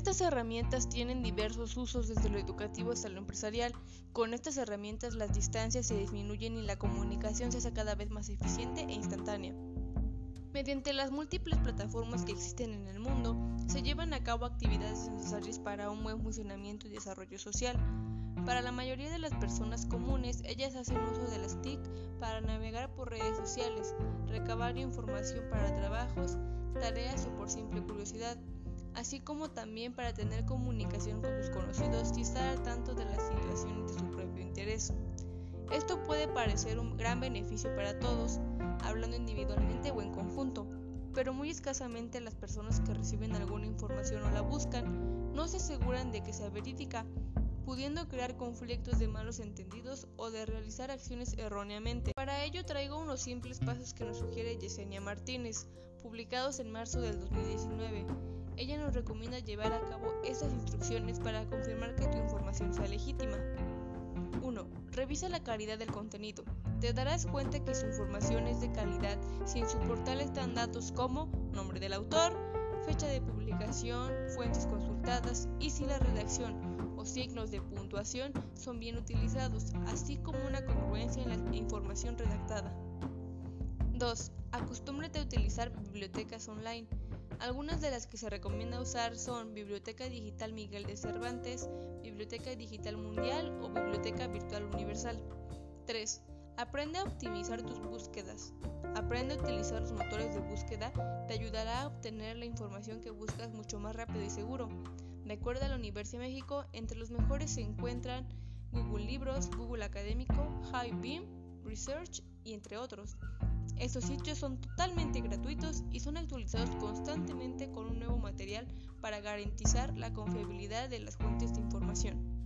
Estas herramientas tienen diversos usos desde lo educativo hasta lo empresarial. Con estas herramientas las distancias se disminuyen y la comunicación se hace cada vez más eficiente e instantánea. Mediante las múltiples plataformas que existen en el mundo, se llevan a cabo actividades necesarias para un buen funcionamiento y desarrollo social. Para la mayoría de las personas comunes, ellas hacen uso de las TIC para navegar por redes sociales, recabar información para trabajos, tareas o por simple curiosidad así como también para tener comunicación con sus conocidos y estar al tanto de las situaciones de su propio interés. Esto puede parecer un gran beneficio para todos, hablando individualmente o en conjunto, pero muy escasamente las personas que reciben alguna información o la buscan no se aseguran de que sea verídica, pudiendo crear conflictos de malos entendidos o de realizar acciones erróneamente. Para ello traigo unos simples pasos que nos sugiere Yesenia Martínez, publicados en marzo del 2019 ella nos recomienda llevar a cabo estas instrucciones para confirmar que tu información sea legítima. 1. Revisa la calidad del contenido. Te darás cuenta que su información es de calidad si en su portal están datos como nombre del autor, fecha de publicación, fuentes consultadas y si la redacción o signos de puntuación son bien utilizados, así como una congruencia en la información redactada. 2. Acostúmbrate a utilizar bibliotecas online. Algunas de las que se recomienda usar son Biblioteca Digital Miguel de Cervantes, Biblioteca Digital Mundial o Biblioteca Virtual Universal. 3. Aprende a optimizar tus búsquedas. Aprende a utilizar los motores de búsqueda, te ayudará a obtener la información que buscas mucho más rápido y seguro. Recuerda la Universidad de México, entre los mejores se encuentran Google Libros, Google Académico, HighBeam, Research y entre otros. Estos sitios son totalmente gratuitos para garantizar la confiabilidad de las fuentes de información.